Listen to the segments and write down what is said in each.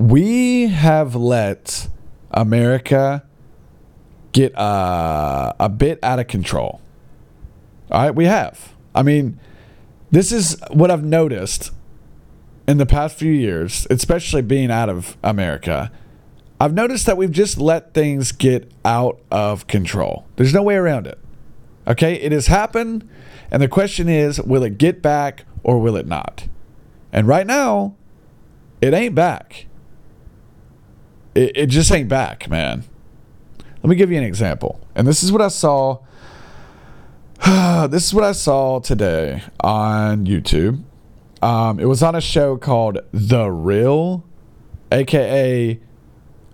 we have let America get uh, a bit out of control. All right, we have. I mean, this is what I've noticed in the past few years, especially being out of America. I've noticed that we've just let things get out of control. There's no way around it. Okay, it has happened, and the question is will it get back or will it not? And right now, it ain't back. It, it just ain't back, man. Let me give you an example. And this is what I saw. this is what I saw today on YouTube. Um, it was on a show called The Real, aka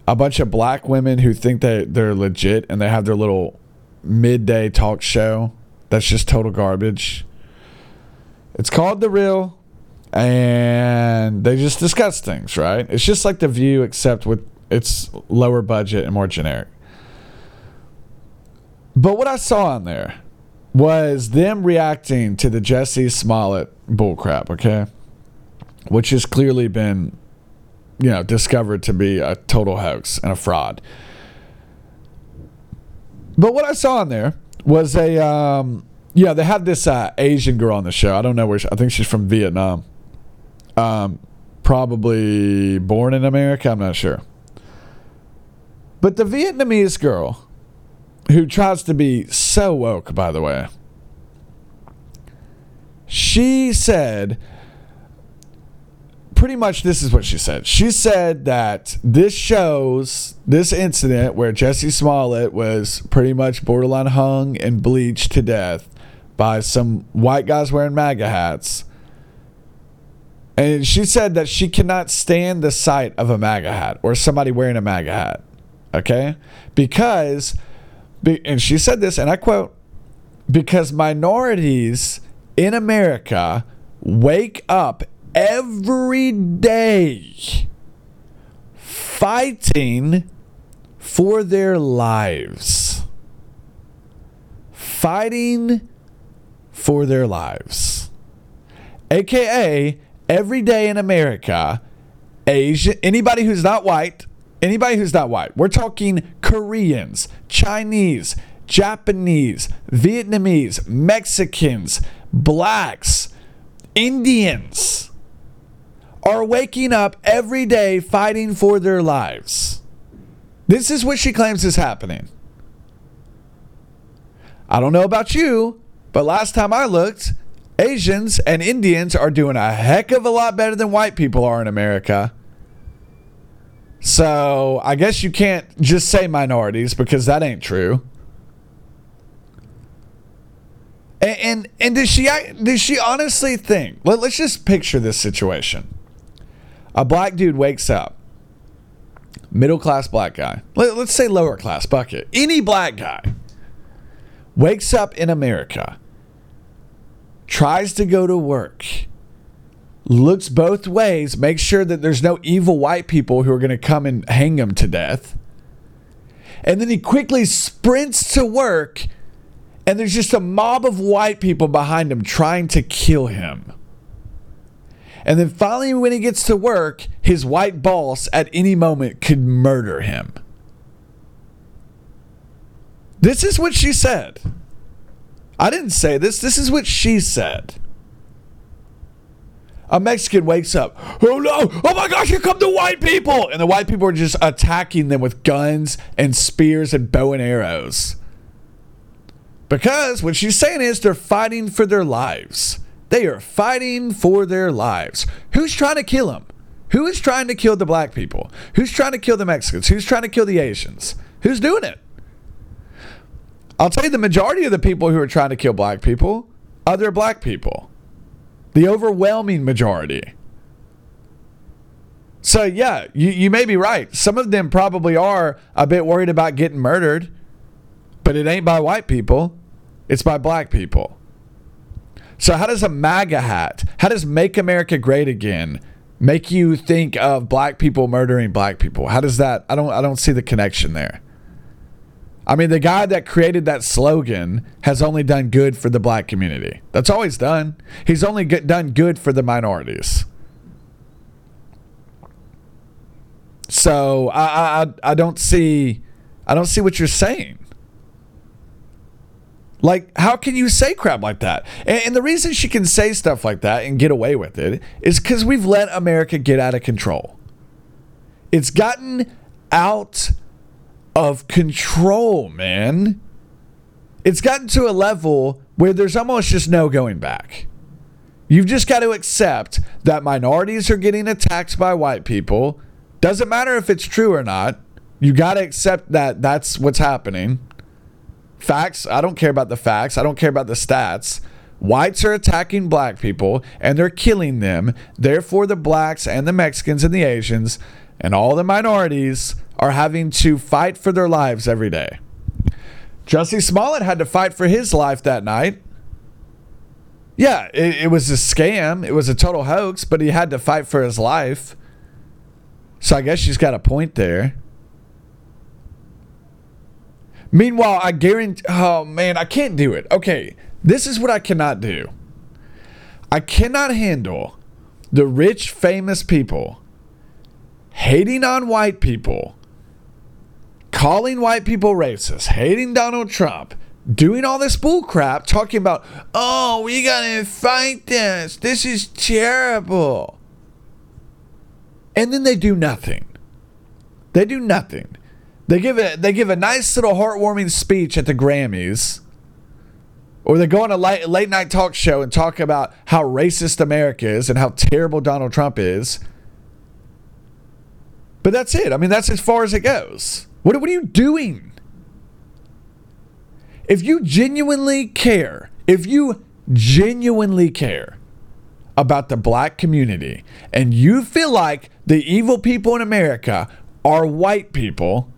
a bunch of black women who think that they're legit and they have their little midday talk show that's just total garbage. It's called The Real, and they just discuss things, right? It's just like The View, except with it's lower budget and more generic. But what I saw on there was them reacting to the Jussie Smollett bullcrap, okay? Which has clearly been, you know, discovered to be a total hoax and a fraud. But what I saw on there was a, um, yeah, they had this uh, Asian girl on the show. I don't know where she, I think she's from Vietnam. Um, probably born in America. I'm not sure. But the Vietnamese girl, who tries to be so woke, by the way, she said pretty much this is what she said. She said that this shows this incident where Jussie Smollett was pretty much borderline hung and bleached to death by some white guys wearing MAGA hats. And she said that she cannot stand the sight of a MAGA hat or somebody wearing a MAGA hat. Okay? Because, and she said this, and I quote, because minorities in America wake up every day fighting for their lives. Fighting for their lives. AKA, every day in America, Asian, anybody who's not white, anybody who's not white, we're talking Koreans, Chinese, Japanese, Vietnamese, Mexicans, blacks, Indians are waking up every day fighting for their lives. This is what she claims is happening. I don't know about you, but last time I looked, Asians and Indians are doing a heck of a lot better than white people are in America. So I guess you can't just say minorities because that ain't true. And and, and does she does she honestly think? Let, let's just picture this situation. A black dude wakes up, middle class black guy. Let, let's say lower class bucket. Any black guy wakes up in America, tries to go to work, looks both ways, makes sure that there's no evil white people who are going to come and hang him to death. And then he quickly sprints to work, and there's just a mob of white people behind him trying to kill him. And then finally, when he gets to work, his white boss at any moment could murder him. This is what she said. I didn't say this. This is what she said. A Mexican wakes up. Oh no! Oh my gosh, here come the white people! And the white people are just attacking them with guns and spears and bow and arrows. Because what she's saying is they're fighting for their lives. They are fighting for their lives. Who's trying to kill them? Who is trying to kill the black people? Who's trying to kill the Mexicans? Who's trying to kill the Asians? Who's doing it? I'll tell you the majority of the people who are trying to kill black people, other black people. The overwhelming majority. So, yeah, you, you may be right. Some of them probably are a bit worried about getting murdered, but it ain't by white people, it's by black people. So, how does a MAGA hat, how does Make America Great Again make you think of black people murdering black people? How does that? I don't. I don't see the connection there. I mean, the guy that created that slogan has only done good for the black community. That's all he's done. He's only done good for the minorities. So I, I I don't see I don't see what you're saying. Like, how can you say crap like that? And, and the reason she can say stuff like that and get away with it is because we've let America get out of control. It's gotten out of control, man. It's gotten to a level where there's almost just no going back. You've just got to accept that minorities are getting attacked by white people. Doesn't matter if it's true or not. You got to accept that that's what's happening. Facts, I don't care about the facts. I don't care about the stats. Whites are attacking black people and they're killing them. Therefore, the blacks and the Mexicans and the Asians and all the minorities are having to fight for their lives every day. Jussie Smollett had to fight for his life that night. Yeah, it, it, was a scam. It was a total hoax, but he had to fight for his life. So I guess she's got a point there. Meanwhile, I guarantee. Oh man, I can't do it. Okay, this is what I cannot do. I cannot handle the rich, famous people hating on white people, calling white people racist, hating Donald Trump, doing all this bull crap, talking about, oh, we gotta fight this. This is terrible. And then they do nothing. They do nothing. They give a they give a nice little heartwarming speech at the Grammys. Or they go on a late, late night talk show and talk about how racist America is and how terrible Donald Trump is. But that's it. I mean, that's as far as it goes. What, what are you doing? If you genuinely care, if you genuinely care about the black community and you feel like the evil people in America are white people,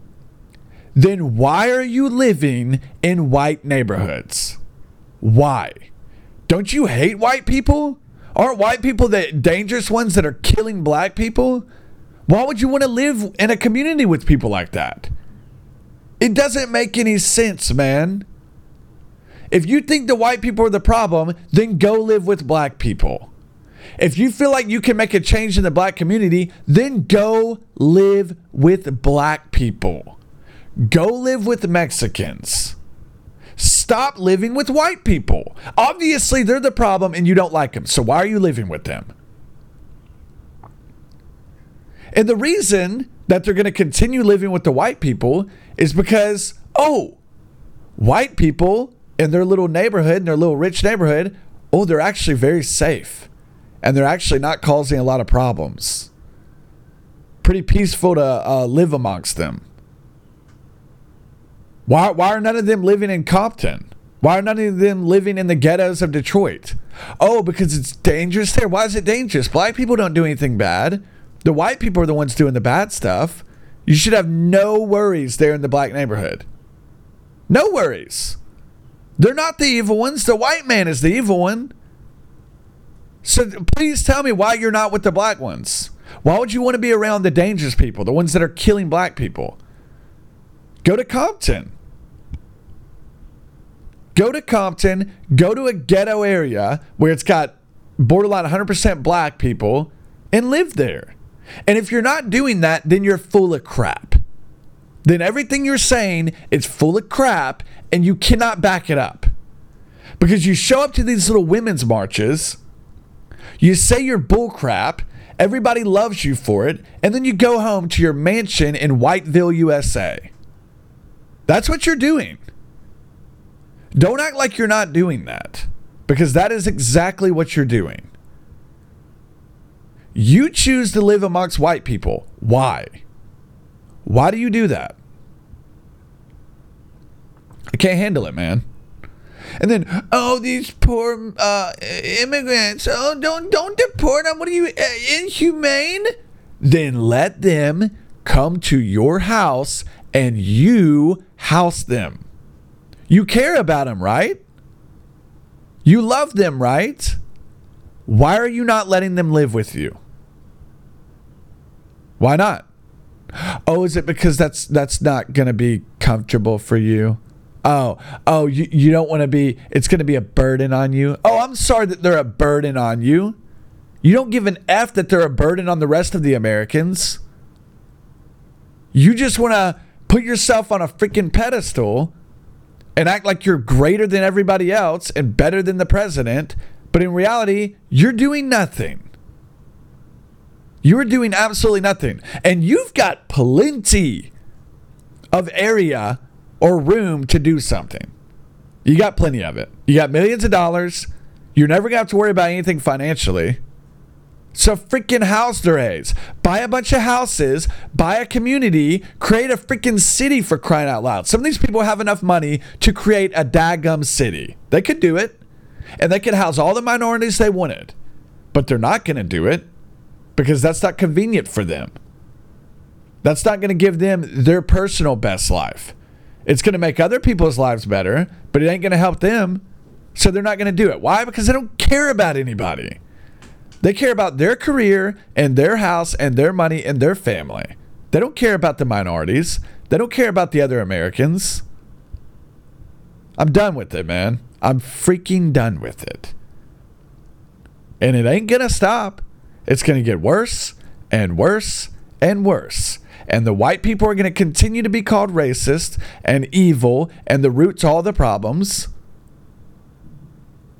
then why are you living in white neighborhoods? Why? Don't you hate white people? Aren't white people the dangerous ones that are killing black people? Why would you want to live in a community with people like that? It doesn't make any sense, man. If you think the white people are the problem, then go live with black people. If you feel like you can make a change in the black community, then go live with black people. Go live with Mexicans. Stop living with white people. Obviously, they're the problem and you don't like them. So why are you living with them? And the reason that they're going to continue living with the white people is because, oh, white people in their little neighborhood, in their little rich neighborhood, oh, they're actually very safe. And they're actually not causing a lot of problems. Pretty peaceful to uh, live amongst them. Why, why are none of them living in Compton? Why are none of them living in the ghettos of Detroit? Oh, because it's dangerous there. Why is it dangerous? Black people don't do anything bad. The white people are the ones doing the bad stuff. You should have no worries there in the black neighborhood. No worries. They're not the evil ones. The white man is the evil one. So please tell me why you're not with the black ones. Why would you want to be around the dangerous people, the ones that are killing black people? Go to Compton. Go to Compton, go to a ghetto area where it's got borderline 100% black people and live there. And if you're not doing that, then you're full of crap. Then everything you're saying is full of crap and you cannot back it up. Because you show up to these little women's marches, you say you're bullcrap, everybody loves you for it, and then you go home to your mansion in Whiteville, USA. That's what you're doing. Don't act like you're not doing that because that is exactly what you're doing. You choose to live amongst white people. Why? Why do you do that? I can't handle it, man. And then, oh, these poor uh, immigrants. Oh, don't don't deport them. What are you uh, inhumane? Then let them come to your house and you house them. You care about them, right? You love them, right? Why are you not letting them live with you? Why not? Oh, is it because that's that's not going to be comfortable for you? Oh, oh, you, you don't want to be, it's going to be a burden on you. Oh, I'm sorry that they're a burden on you. You don't give an F that they're a burden on the rest of the Americans. You just want to put yourself on a freaking pedestal and act like you're greater than everybody else and better than the president, but in reality, you're doing nothing. You're doing absolutely nothing. And you've got plenty of area or room to do something. You got plenty of it. You got millions of dollars. You're never going to have to worry about anything financially. So freaking house A's. Buy a bunch of houses, buy a community, create a freaking city for crying out loud. Some of these people have enough money to create a daggum city. They could do it. And they could house all the minorities they wanted. But they're not going to do it because that's not convenient for them. That's not going to give them their personal best life. It's going to make other people's lives better, but it ain't going to help them. So they're not going to do it. Why? Because they don't care about anybody. They care about their career and their house and their money and their family. They don't care about the minorities. They don't care about the other Americans. I'm done with it, man. I'm freaking done with it. And it ain't going to stop. It's going to get worse and worse and worse. And the white people are going to continue to be called racist and evil and the root to all the problems.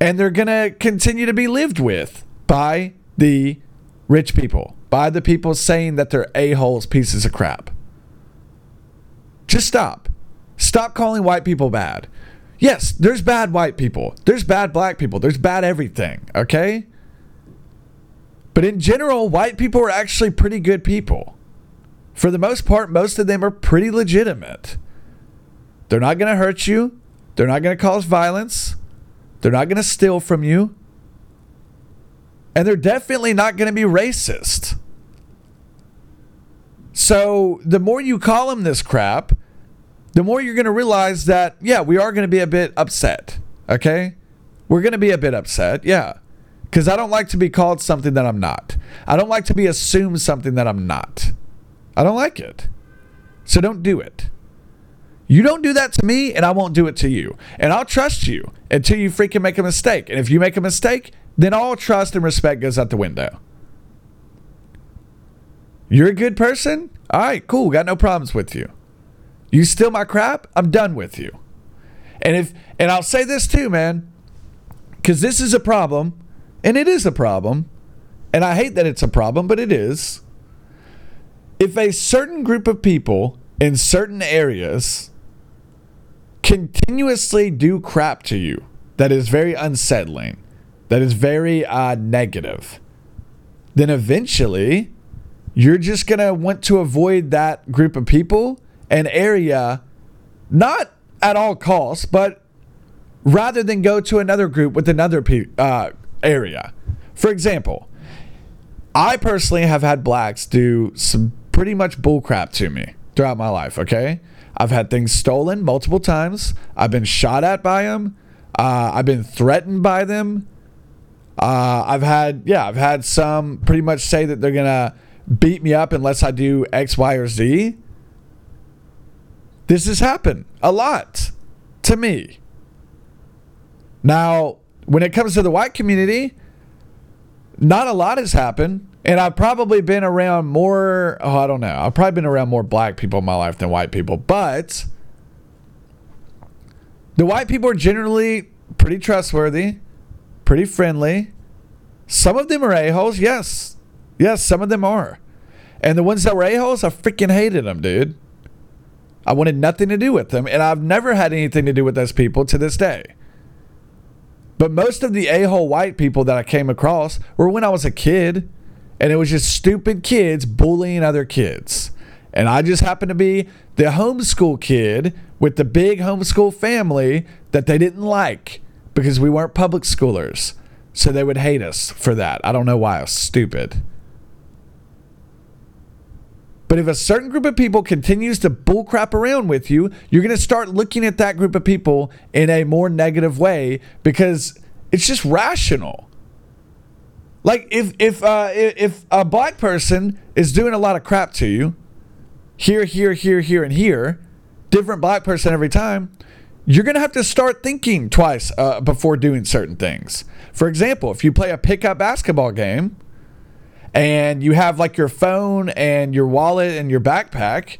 And they're going to continue to be lived with by the rich people, by the people saying that they're a-holes, pieces of crap. Just stop. Stop calling white people bad. Yes, there's bad white people. There's bad black people. There's bad everything, okay? But in general, white people are actually pretty good people. For the most part, most of them are pretty legitimate. They're not going to hurt you. They're not going to cause violence. They're not going to steal from you. And they're definitely not going to be racist. So the more you call them this crap, the more you're going to realize that, yeah, we are going to be a bit upset. Okay? We're going to be a bit upset. Yeah. Because I don't like to be called something that I'm not. I don't like to be assumed something that I'm not. I don't like it. So don't do it. You don't do that to me, and I won't do it to you. And I'll trust you until you freaking make a mistake. And if you make a mistake, then all trust and respect goes out the window. You're a good person? All right, cool. Got no problems with you. You steal my crap? I'm done with you. And if and I'll say this too, man, cuz this is a problem, and it is a problem. And I hate that it's a problem, but it is. If a certain group of people in certain areas continuously do crap to you that is very unsettling, that is very uh, negative, then eventually you're just going to want to avoid that group of people and area, not at all costs, but rather than go to another group with another pe- uh, area. For example, I personally have had blacks do some pretty much bullcrap to me throughout my life, okay? I've had things stolen multiple times. I've been shot at by them. Uh, I've been threatened by them. Uh, I've had, yeah, I've had some pretty much say that they're going to beat me up unless I do X, Y, or Z. This has happened a lot to me. Now, when it comes to the white community, not a lot has happened. And I've probably been around more, oh, I don't know. I've probably been around more black people in my life than white people. But the white people are generally pretty trustworthy, pretty friendly. Some of them are a-holes, yes. Yes, some of them are. And the ones that were a-holes, I freaking hated them, dude. I wanted nothing to do with them. And I've never had anything to do with those people to this day. But most of the a-hole white people that I came across were when I was a kid. And it was just stupid kids bullying other kids. And I just happened to be the homeschool kid with the big homeschool family that they didn't like because we weren't public schoolers. So they would hate us for that. I don't know why. I was stupid. But if a certain group of people continues to bullcrap around with you, you're going to start looking at that group of people in a more negative way because it's just rational. Like if if uh, if a black person is doing a lot of crap to you, here, here, here, here, and here, different black person every time, you're going to have to start thinking twice uh, before doing certain things. For example, if you play a pickup basketball game and you have like your phone and your wallet and your backpack,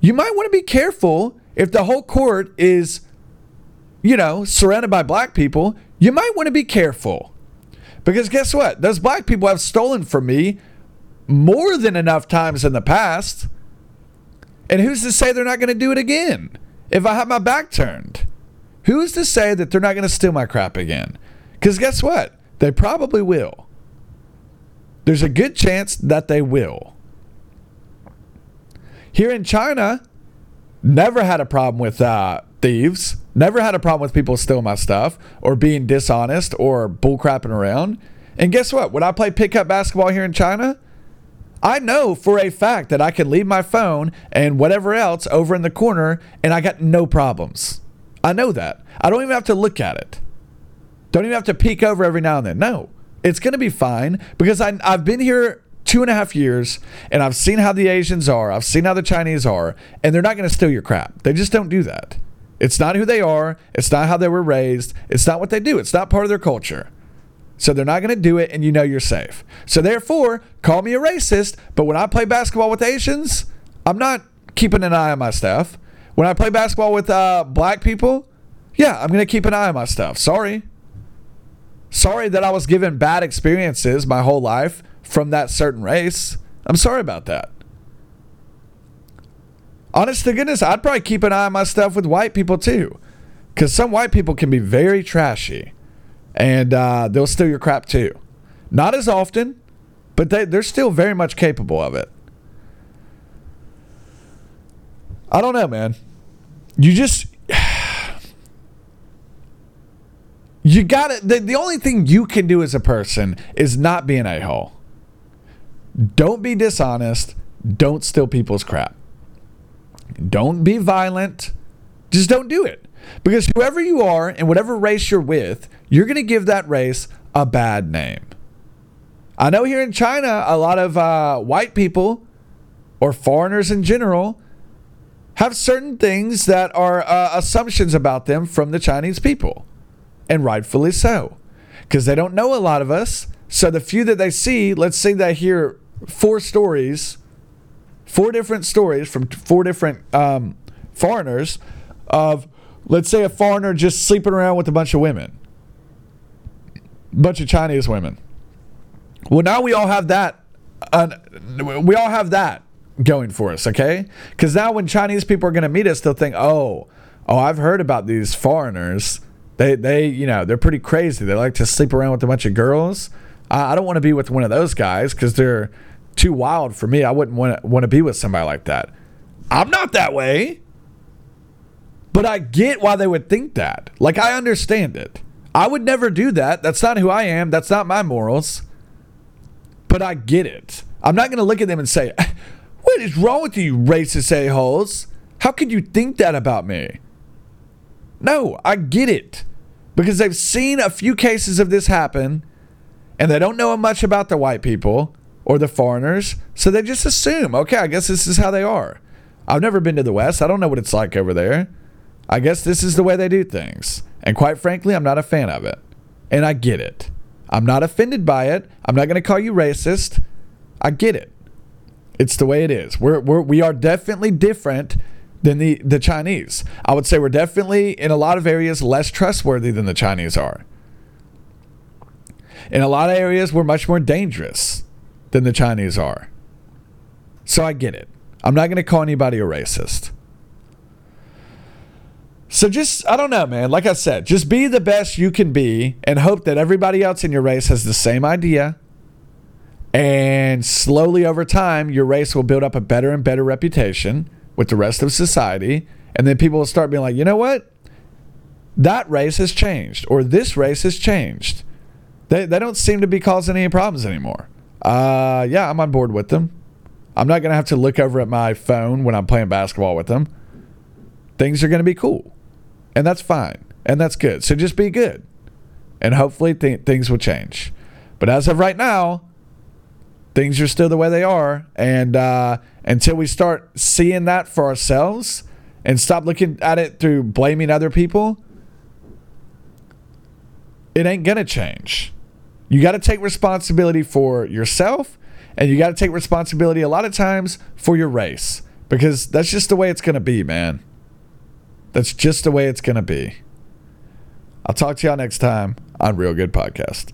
you might want to be careful if the whole court is, you know, surrounded by black people. You might want to be careful. Because guess what? Those black people have stolen from me more than enough times in the past. And who's to say they're not going to do it again if I have my back turned? Who's to say that they're not going to steal my crap again? Because guess what? They probably will. There's a good chance that they will. Here in China, never had a problem with uh, thieves. Never had a problem with people stealing my stuff or being dishonest or bullcrapping around. And guess what? When I play pickup basketball here in China, I know for a fact that I can leave my phone and whatever else over in the corner and I got no problems. I know that. I don't even have to look at it. Don't even have to peek over every now and then. No, it's going to be fine because I, I've been here two and a half years and I've seen how the Asians are. I've seen how the Chinese are, and they're not going to steal your crap. They just don't do that. It's not who they are. It's not how they were raised. It's not what they do. It's not part of their culture. So they're not going to do it, and you know you're safe. So therefore, call me a racist, but when I play basketball with Asians, I'm not keeping an eye on my stuff. When I play basketball with uh, black people, yeah, I'm going to keep an eye on my stuff. Sorry. Sorry that I was given bad experiences my whole life from that certain race. I'm sorry about that. Honest to goodness, I'd probably keep an eye on my stuff with white people too. Because some white people can be very trashy and uh, they'll steal your crap too. Not as often, but they, they're still very much capable of it. I don't know, man. You just. You got it. The, the only thing you can do as a person is not be an a hole. Don't be dishonest. Don't steal people's crap. Don't be violent. Just don't do it. Because whoever you are and whatever race you're with, you're going to give that race a bad name. I know here in China, a lot of uh, white people or foreigners in general have certain things that are uh, assumptions about them from the Chinese people, and rightfully so, because they don't know a lot of us. So the few that they see, let's say they hear four stories, four different stories from four different um, foreigners of, let's say, a foreigner just sleeping around with a bunch of women bunch of Chinese women. Well, now we all have that. Uh, we all have that going for us, okay? Because now when Chinese people are going to meet us, they'll think, oh, oh, I've heard about these foreigners. They, they, you know, they're pretty crazy. They like to sleep around with a bunch of girls. I, I don't want to be with one of those guys because they're too wild for me. I wouldn't want to want to be with somebody like that. I'm not that way. But I get why they would think that. Like I understand it. I would never do that. That's not who I am. That's not my morals. But I get it. I'm not going to look at them and say, What is wrong with you, racist a-holes? How could you think that about me? No, I get it. Because they've seen a few cases of this happen and they don't know much about the white people or the foreigners. So they just assume, okay, I guess this is how they are. I've never been to the West. I don't know what it's like over there. I guess this is the way they do things. And quite frankly, I'm not a fan of it. And I get it. I'm not offended by it. I'm not going to call you racist. I get it. It's the way it is. We're, we're, we are definitely different than the, the Chinese. I would say we're definitely, in a lot of areas, less trustworthy than the Chinese are. In a lot of areas, we're much more dangerous than the Chinese are. So I get it. I'm not going to call anybody a racist. So just, I don't know, man. Like I said, just be the best you can be and hope that everybody else in your race has the same idea. And slowly over time, your race will build up a better and better reputation with the rest of society. And then people will start being like, you know what? That race has changed, or this race has changed. They, they don't seem to be causing any problems anymore. Uh, yeah, I'm on board with them. I'm not going to have to look over at my phone when I'm playing basketball with them. Things are going to be cool and that's fine and that's good. So just be good, and hopefully th- things will change. But as of right now, things are still the way they are, and uh, until we start seeing that for ourselves and stop looking at it through blaming other people, it ain't gonna change. You got to take responsibility for yourself, and you got to take responsibility a lot of times for your race because that's just the way it's going to be, man. That's just the way it's going to be. I'll talk to y'all next time on Real Good Podcast.